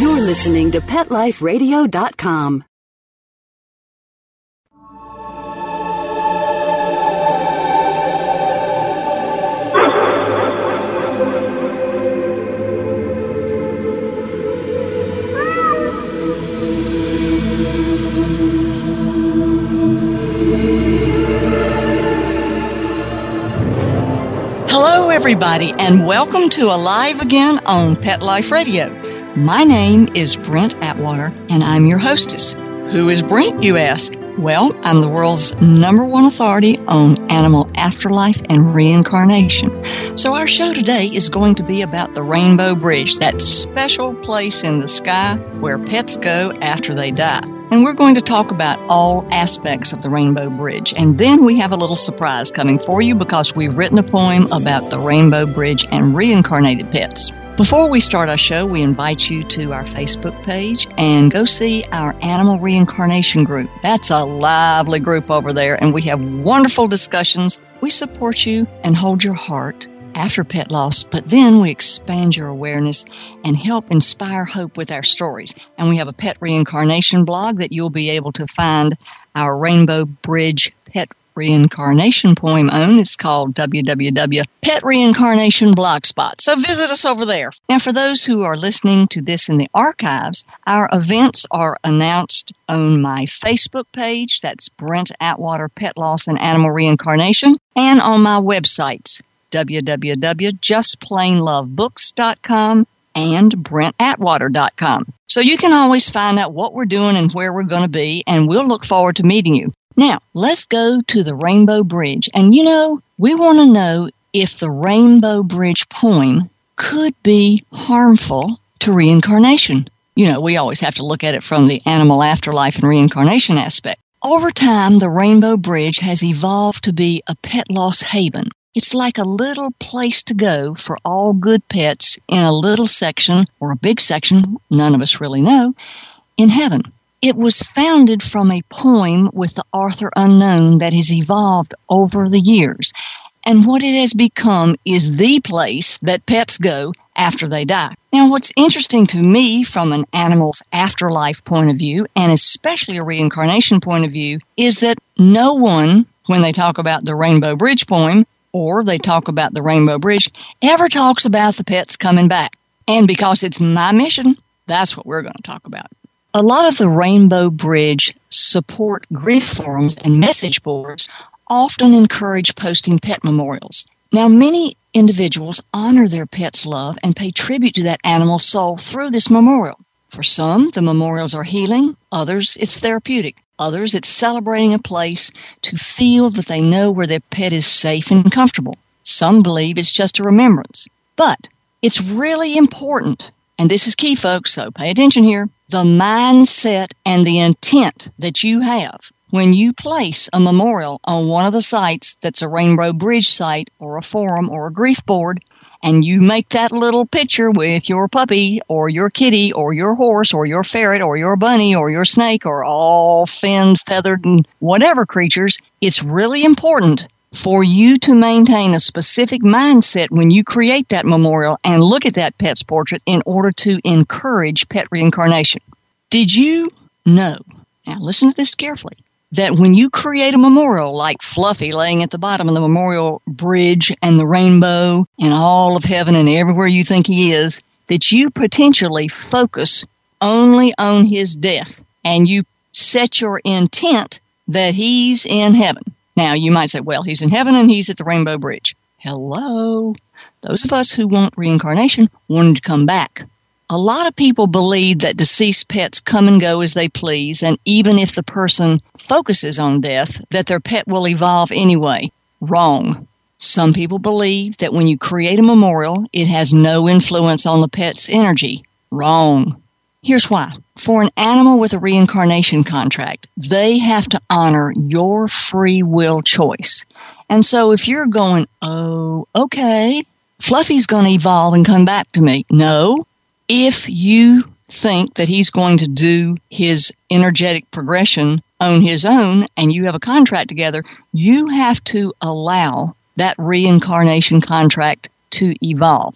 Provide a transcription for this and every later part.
You're listening to PetLifeRadio.com. Hello, everybody, and welcome to Alive Again on Pet Life Radio. My name is Brent Atwater, and I'm your hostess. Who is Brent, you ask? Well, I'm the world's number one authority on animal afterlife and reincarnation. So, our show today is going to be about the Rainbow Bridge, that special place in the sky where pets go after they die. And we're going to talk about all aspects of the Rainbow Bridge. And then we have a little surprise coming for you because we've written a poem about the Rainbow Bridge and reincarnated pets. Before we start our show, we invite you to our Facebook page and go see our animal reincarnation group. That's a lively group over there, and we have wonderful discussions. We support you and hold your heart after pet loss, but then we expand your awareness and help inspire hope with our stories. And we have a pet reincarnation blog that you'll be able to find our Rainbow Bridge Pet reincarnation poem on. It's called www Pet Reincarnation Blogspot. So visit us over there. And for those who are listening to this in the archives, our events are announced on my Facebook page. That's Brent Atwater Pet Loss and Animal Reincarnation, and on my websites www.justplainlovebooks.com and BrentAtwater.com. So you can always find out what we're doing and where we're going to be, and we'll look forward to meeting you. Now, let's go to the Rainbow Bridge. And you know, we want to know if the Rainbow Bridge poem could be harmful to reincarnation. You know, we always have to look at it from the animal afterlife and reincarnation aspect. Over time, the Rainbow Bridge has evolved to be a pet loss haven. It's like a little place to go for all good pets in a little section or a big section, none of us really know, in heaven. It was founded from a poem with the author unknown that has evolved over the years. And what it has become is the place that pets go after they die. Now, what's interesting to me from an animal's afterlife point of view, and especially a reincarnation point of view, is that no one, when they talk about the Rainbow Bridge poem, or they talk about the Rainbow Bridge, ever talks about the pets coming back. And because it's my mission, that's what we're going to talk about. A lot of the Rainbow Bridge support grief forums and message boards often encourage posting pet memorials. Now, many individuals honor their pet's love and pay tribute to that animal's soul through this memorial. For some, the memorials are healing, others, it's therapeutic. Others, it's celebrating a place to feel that they know where their pet is safe and comfortable. Some believe it's just a remembrance. But it's really important, and this is key, folks, so pay attention here. The mindset and the intent that you have when you place a memorial on one of the sites that's a Rainbow Bridge site or a forum or a grief board and you make that little picture with your puppy or your kitty or your horse or your ferret or your bunny or your snake or all finned, feathered, and whatever creatures, it's really important for you to maintain a specific mindset when you create that memorial and look at that pet's portrait in order to encourage pet reincarnation. Did you know? Now, listen to this carefully that when you create a memorial like Fluffy laying at the bottom of the memorial bridge and the rainbow and all of heaven and everywhere you think he is, that you potentially focus only on his death and you set your intent that he's in heaven. Now, you might say, well, he's in heaven and he's at the rainbow bridge. Hello. Those of us who want reincarnation wanted to come back. A lot of people believe that deceased pets come and go as they please, and even if the person focuses on death, that their pet will evolve anyway. Wrong. Some people believe that when you create a memorial, it has no influence on the pet's energy. Wrong. Here's why. For an animal with a reincarnation contract, they have to honor your free will choice. And so if you're going, oh, okay, Fluffy's going to evolve and come back to me. No, if you think that he's going to do his energetic progression on his own and you have a contract together, you have to allow that reincarnation contract to evolve.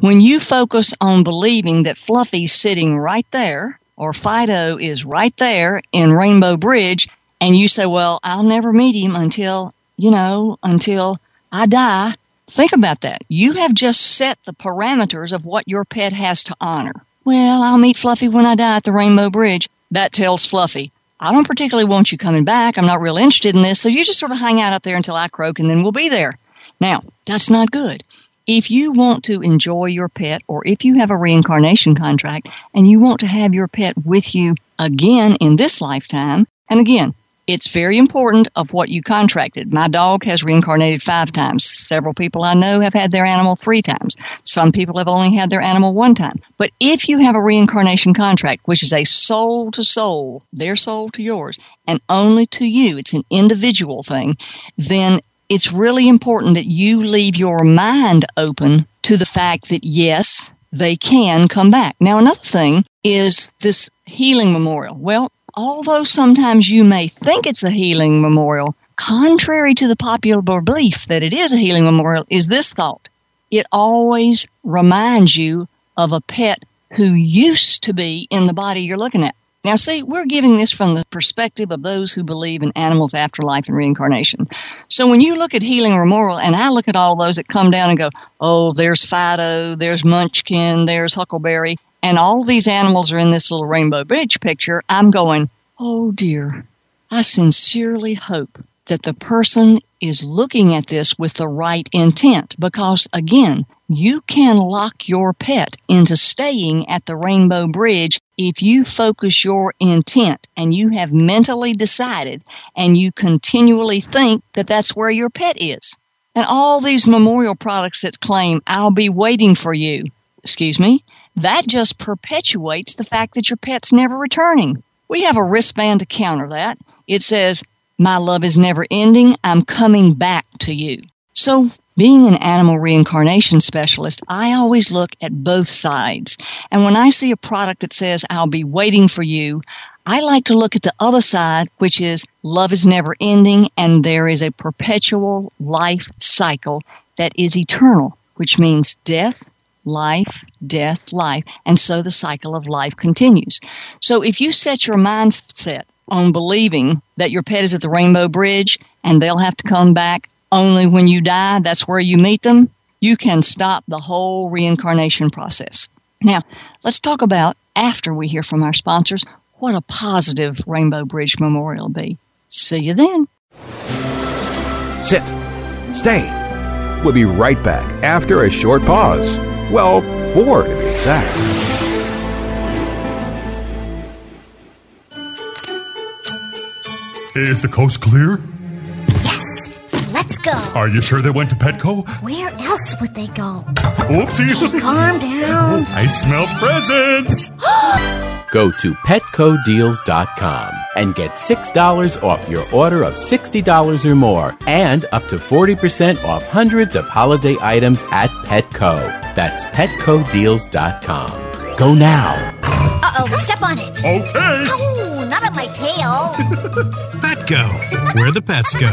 When you focus on believing that Fluffy's sitting right there, or Fido is right there in Rainbow Bridge, and you say, Well, I'll never meet him until, you know, until I die, think about that. You have just set the parameters of what your pet has to honor. Well, I'll meet Fluffy when I die at the Rainbow Bridge. That tells Fluffy, I don't particularly want you coming back. I'm not real interested in this. So you just sort of hang out up there until I croak and then we'll be there. Now, that's not good. If you want to enjoy your pet or if you have a reincarnation contract and you want to have your pet with you again in this lifetime, and again, it's very important of what you contracted. My dog has reincarnated five times. Several people I know have had their animal three times. Some people have only had their animal one time. But if you have a reincarnation contract, which is a soul to soul, their soul to yours, and only to you, it's an individual thing, then it's really important that you leave your mind open to the fact that yes, they can come back. Now, another thing is this healing memorial. Well, although sometimes you may think it's a healing memorial, contrary to the popular belief that it is a healing memorial, is this thought. It always reminds you of a pet who used to be in the body you're looking at. Now, see, we're giving this from the perspective of those who believe in animals' afterlife and reincarnation. So when you look at Healing Memorial, and I look at all those that come down and go, oh, there's Fido, there's Munchkin, there's Huckleberry, and all these animals are in this little Rainbow Bridge picture, I'm going, oh dear, I sincerely hope that the person is looking at this with the right intent because, again, you can lock your pet into staying at the Rainbow Bridge if you focus your intent and you have mentally decided and you continually think that that's where your pet is. And all these memorial products that claim, I'll be waiting for you, excuse me, that just perpetuates the fact that your pet's never returning. We have a wristband to counter that. It says, My love is never ending. I'm coming back to you. So, being an animal reincarnation specialist, I always look at both sides. And when I see a product that says, I'll be waiting for you, I like to look at the other side, which is love is never ending and there is a perpetual life cycle that is eternal, which means death, life, death, life. And so the cycle of life continues. So if you set your mindset on believing that your pet is at the Rainbow Bridge and they'll have to come back only when you die, that's where you meet them, you can stop the whole reincarnation process. Now, let's talk about after we hear from our sponsors what a positive Rainbow Bridge Memorial be. See you then. Sit. Stay. We'll be right back after a short pause. Well, four to be exact. Is the coast clear? Yes, let's go. Are you sure they went to Petco? Where else would they go? Oopsie! Calm down. I smell presents! Go to PetcoDeals.com and get $6 off your order of $60 or more and up to 40% off hundreds of holiday items at Petco. That's PetcoDeals.com. Go now. Uh oh, step on it. Okay! Oh, not on my tail. Petco, where the pets go.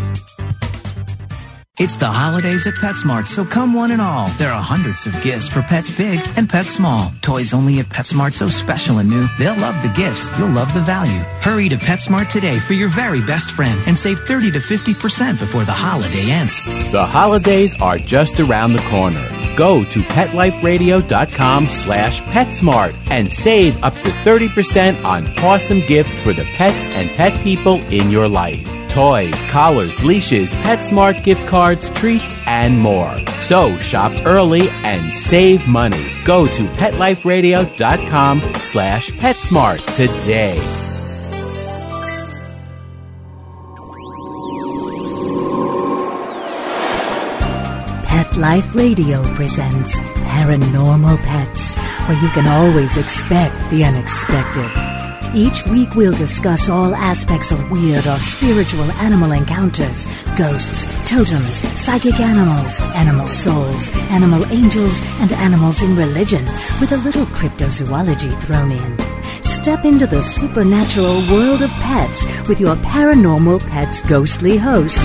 It's the holidays at PetSmart, so come one and all. There are hundreds of gifts for pets big and pets small. Toys only at PetSmart so special and new. They'll love the gifts. You'll love the value. Hurry to PetSmart today for your very best friend and save 30 to 50% before the holiday ends. The holidays are just around the corner. Go to PetLifeRadio.com slash PetSmart and save up to 30% on awesome gifts for the pets and pet people in your life. Toys, collars, leashes, PetSmart gift cards, treats, and more. So shop early and save money. Go to PetLifeRadio.com slash PetSmart today. Pet Life Radio presents Paranormal Pets where you can always expect the unexpected. Each week we'll discuss all aspects of weird or spiritual animal encounters ghosts, totems, psychic animals, animal souls, animal angels, and animals in religion, with a little cryptozoology thrown in. Step into the supernatural world of pets with your paranormal pet's ghostly host.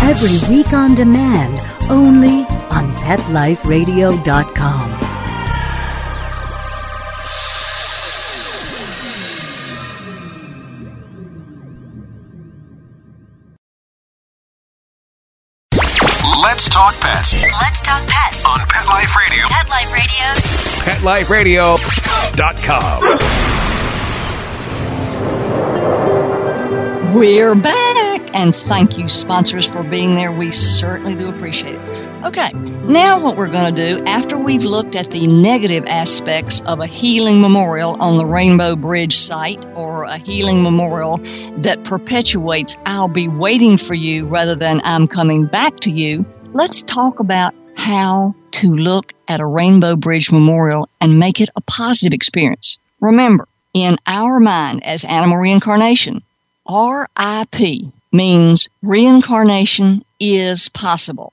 Every week on demand, only on PetLifeRadio.com. PetLifeRadio.com. We're back, and thank you, sponsors, for being there. We certainly do appreciate it. Okay, now what we're going to do, after we've looked at the negative aspects of a healing memorial on the Rainbow Bridge site or a healing memorial that perpetuates I'll be waiting for you rather than I'm coming back to you, let's talk about how to look at a Rainbow Bridge memorial and make it a positive experience. Remember, in our mind as animal reincarnation, RIP means reincarnation is possible,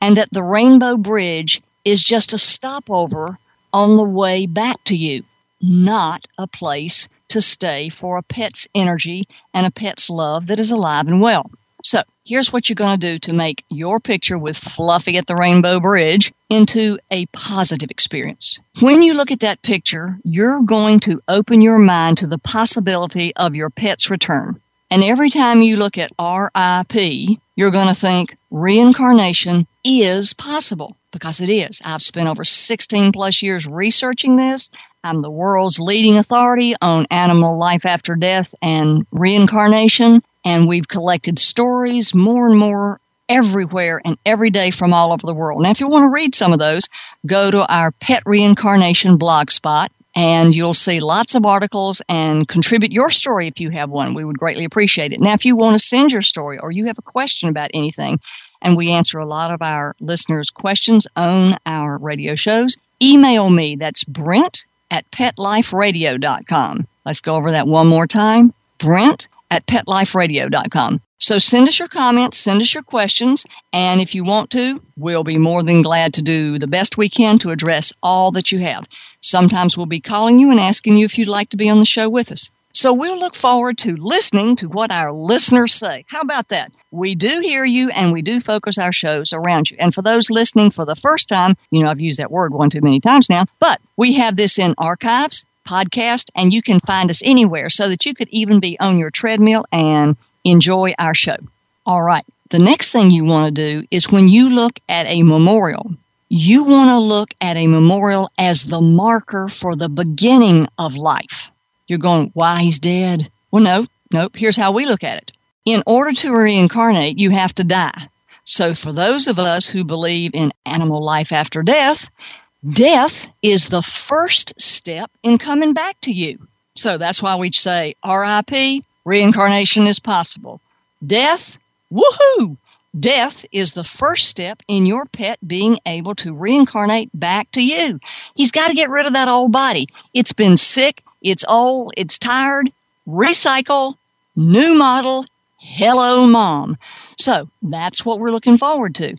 and that the Rainbow Bridge is just a stopover on the way back to you, not a place to stay for a pet's energy and a pet's love that is alive and well. So, here's what you're going to do to make your picture with Fluffy at the Rainbow Bridge into a positive experience. When you look at that picture, you're going to open your mind to the possibility of your pet's return. And every time you look at RIP, you're going to think reincarnation is possible because it is. I've spent over 16 plus years researching this. I'm the world's leading authority on animal life after death and reincarnation. And we've collected stories more and more everywhere and every day from all over the world. Now, if you want to read some of those, go to our Pet Reincarnation blog spot and you'll see lots of articles and contribute your story if you have one. We would greatly appreciate it. Now, if you want to send your story or you have a question about anything, and we answer a lot of our listeners' questions on our radio shows, email me. That's Brent at PetLifeRadio.com. Let's go over that one more time. Brent at PetLifeRadio.com. So send us your comments, send us your questions, and if you want to, we'll be more than glad to do the best we can to address all that you have. Sometimes we'll be calling you and asking you if you'd like to be on the show with us. So we'll look forward to listening to what our listeners say. How about that? We do hear you and we do focus our shows around you. And for those listening for the first time, you know, I've used that word one too many times now, but we have this in archives, podcast, and you can find us anywhere so that you could even be on your treadmill and enjoy our show. All right. The next thing you want to do is when you look at a memorial, you want to look at a memorial as the marker for the beginning of life. You're going, why he's dead? Well, no, nope. Here's how we look at it. In order to reincarnate, you have to die. So, for those of us who believe in animal life after death, death is the first step in coming back to you. So, that's why we say RIP, reincarnation is possible. Death, woohoo! Death is the first step in your pet being able to reincarnate back to you. He's got to get rid of that old body. It's been sick, it's old, it's tired. Recycle, new model, hello, mom. So that's what we're looking forward to.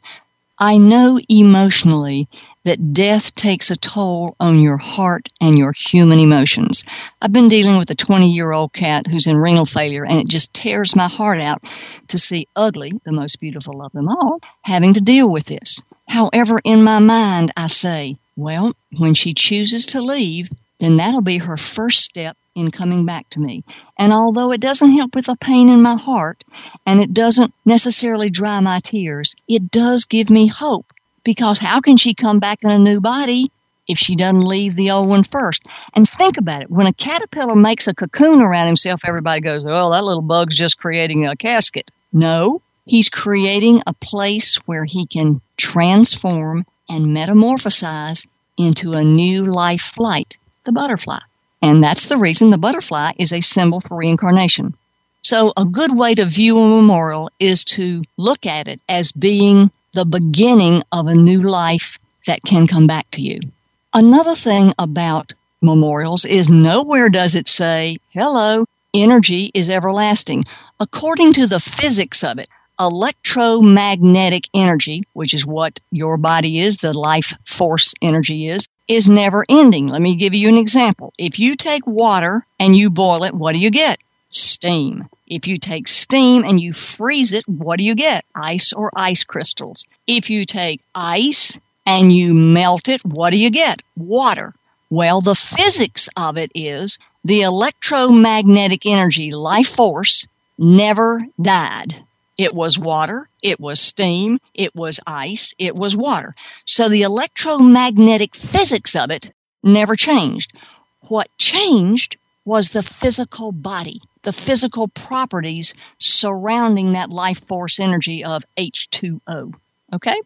I know emotionally that death takes a toll on your heart and your human emotions. I've been dealing with a 20 year old cat who's in renal failure, and it just tears my heart out to see Ugly, the most beautiful of them all, having to deal with this. However, in my mind, I say, well, when she chooses to leave, then that'll be her first step in coming back to me. And although it doesn't help with the pain in my heart, and it doesn't necessarily dry my tears, it does give me hope because how can she come back in a new body if she doesn't leave the old one first? And think about it when a caterpillar makes a cocoon around himself, everybody goes, Oh, that little bug's just creating a casket. No, he's creating a place where he can transform and metamorphosize into a new life flight, the butterfly. And that's the reason the butterfly is a symbol for reincarnation. So, a good way to view a memorial is to look at it as being the beginning of a new life that can come back to you. Another thing about memorials is nowhere does it say, hello, energy is everlasting. According to the physics of it, electromagnetic energy, which is what your body is, the life force energy is, is never ending. Let me give you an example. If you take water and you boil it, what do you get? Steam. If you take steam and you freeze it, what do you get? Ice or ice crystals. If you take ice and you melt it, what do you get? Water. Well, the physics of it is the electromagnetic energy, life force, never died. It was water, it was steam, it was ice, it was water. So the electromagnetic physics of it never changed. What changed was the physical body, the physical properties surrounding that life force energy of H2O. Okay?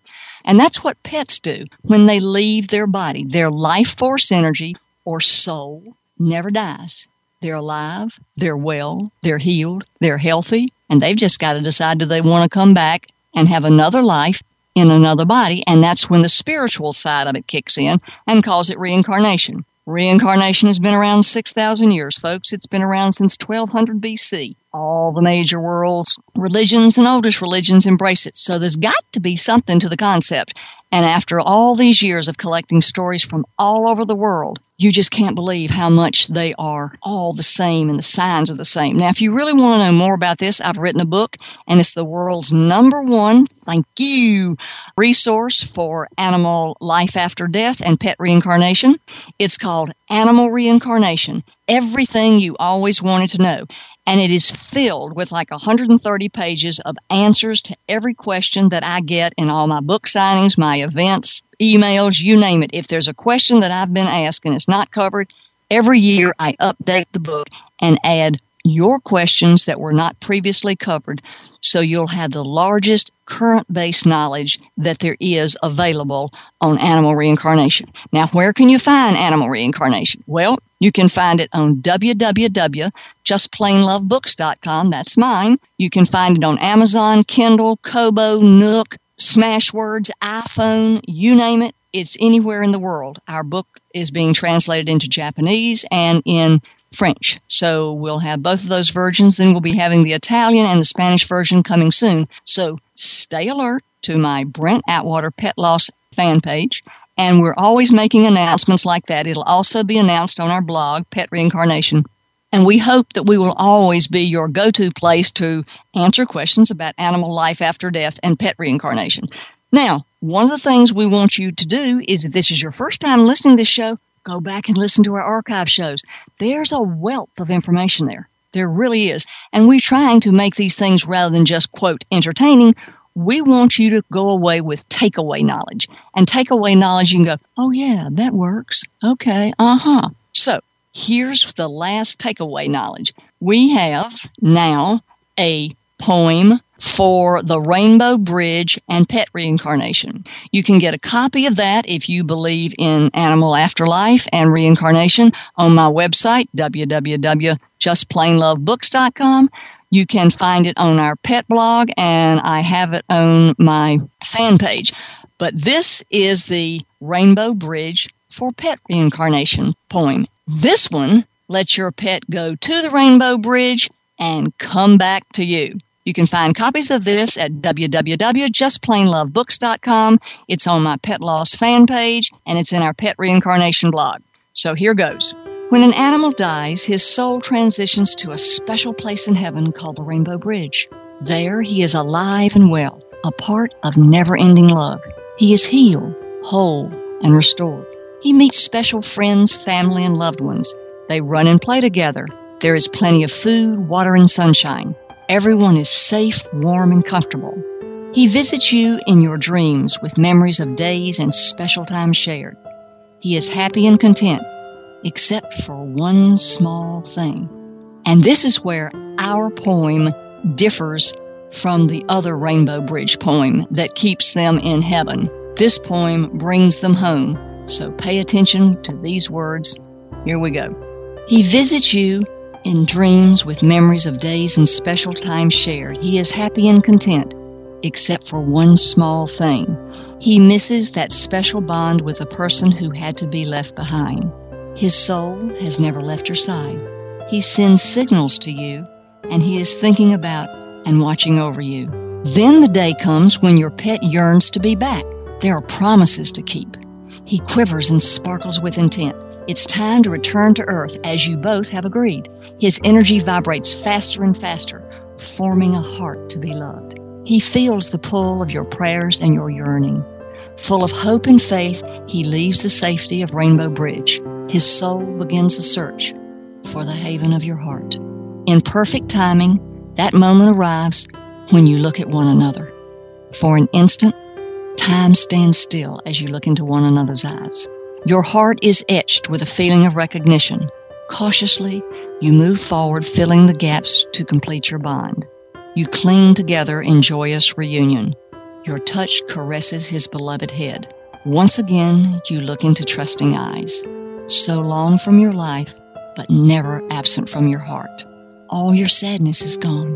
And that's what pets do when they leave their body. Their life force energy or soul never dies. They're alive, they're well, they're healed, they're healthy, and they've just got to decide do they want to come back and have another life in another body. And that's when the spiritual side of it kicks in and calls it reincarnation. Reincarnation has been around 6,000 years, folks. It's been around since 1200 BC. All the major world's religions and oldest religions embrace it. So there's got to be something to the concept. And after all these years of collecting stories from all over the world, you just can't believe how much they are all the same and the signs are the same. Now, if you really want to know more about this, I've written a book and it's the world's number one, thank you, resource for animal life after death and pet reincarnation. It's called Animal Reincarnation Everything You Always Wanted to Know and it is filled with like 130 pages of answers to every question that I get in all my book signings, my events, emails, you name it. If there's a question that I've been asked and it's not covered, every year I update the book and add your questions that were not previously covered so you'll have the largest current based knowledge that there is available on animal reincarnation. Now, where can you find animal reincarnation? Well, you can find it on www.justplainlovebooks.com. That's mine. You can find it on Amazon, Kindle, Kobo, Nook, Smashwords, iPhone, you name it. It's anywhere in the world. Our book is being translated into Japanese and in French. So we'll have both of those versions. Then we'll be having the Italian and the Spanish version coming soon. So stay alert to my Brent Atwater Pet Loss fan page. And we're always making announcements like that. It'll also be announced on our blog, Pet Reincarnation. And we hope that we will always be your go to place to answer questions about animal life after death and pet reincarnation. Now, one of the things we want you to do is if this is your first time listening to this show, go back and listen to our archive shows. There's a wealth of information there. There really is. And we're trying to make these things rather than just, quote, entertaining. We want you to go away with takeaway knowledge. And takeaway knowledge, you can go, oh, yeah, that works. Okay, uh huh. So here's the last takeaway knowledge. We have now a poem for the Rainbow Bridge and pet reincarnation. You can get a copy of that if you believe in animal afterlife and reincarnation on my website, www.justplainlovebooks.com. You can find it on our pet blog, and I have it on my fan page. But this is the Rainbow Bridge for Pet Reincarnation poem. This one lets your pet go to the Rainbow Bridge and come back to you. You can find copies of this at www.justplainlovebooks.com. It's on my Pet Loss fan page and it's in our Pet Reincarnation blog. So here goes. When an animal dies, his soul transitions to a special place in heaven called the Rainbow Bridge. There he is alive and well, a part of never ending love. He is healed, whole, and restored. He meets special friends, family, and loved ones. They run and play together. There is plenty of food, water, and sunshine. Everyone is safe, warm, and comfortable. He visits you in your dreams with memories of days and special times shared. He is happy and content, except for one small thing. And this is where our poem differs from the other Rainbow Bridge poem that keeps them in heaven. This poem brings them home. So pay attention to these words. Here we go. He visits you in dreams with memories of days and special times shared. He is happy and content, except for one small thing. He misses that special bond with a person who had to be left behind. His soul has never left your side. He sends signals to you, and he is thinking about and watching over you. Then the day comes when your pet yearns to be back. There are promises to keep. He quivers and sparkles with intent. It's time to return to Earth as you both have agreed. His energy vibrates faster and faster, forming a heart to be loved. He feels the pull of your prayers and your yearning. Full of hope and faith, he leaves the safety of Rainbow Bridge. His soul begins a search for the haven of your heart. In perfect timing, that moment arrives when you look at one another. For an instant, time stands still as you look into one another's eyes. Your heart is etched with a feeling of recognition. Cautiously, you move forward, filling the gaps to complete your bond. You cling together in joyous reunion. Your touch caresses his beloved head. Once again, you look into trusting eyes. So long from your life, but never absent from your heart. All your sadness is gone.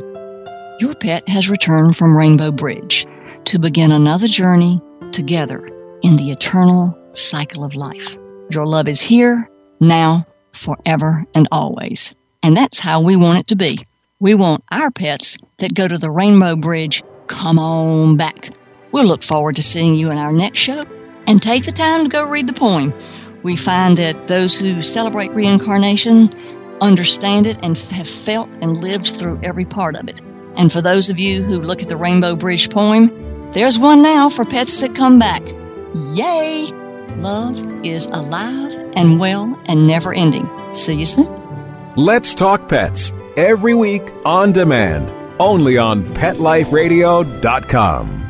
Your pet has returned from Rainbow Bridge to begin another journey together in the eternal cycle of life. Your love is here, now, forever, and always. And that's how we want it to be. We want our pets that go to the Rainbow Bridge come on back. We'll look forward to seeing you in our next show and take the time to go read the poem. We find that those who celebrate reincarnation understand it and have felt and lived through every part of it. And for those of you who look at the Rainbow Bridge poem, there's one now for pets that come back. Yay! Love is alive and well and never ending. See you soon. Let's Talk Pets every week on demand, only on PetLifeRadio.com.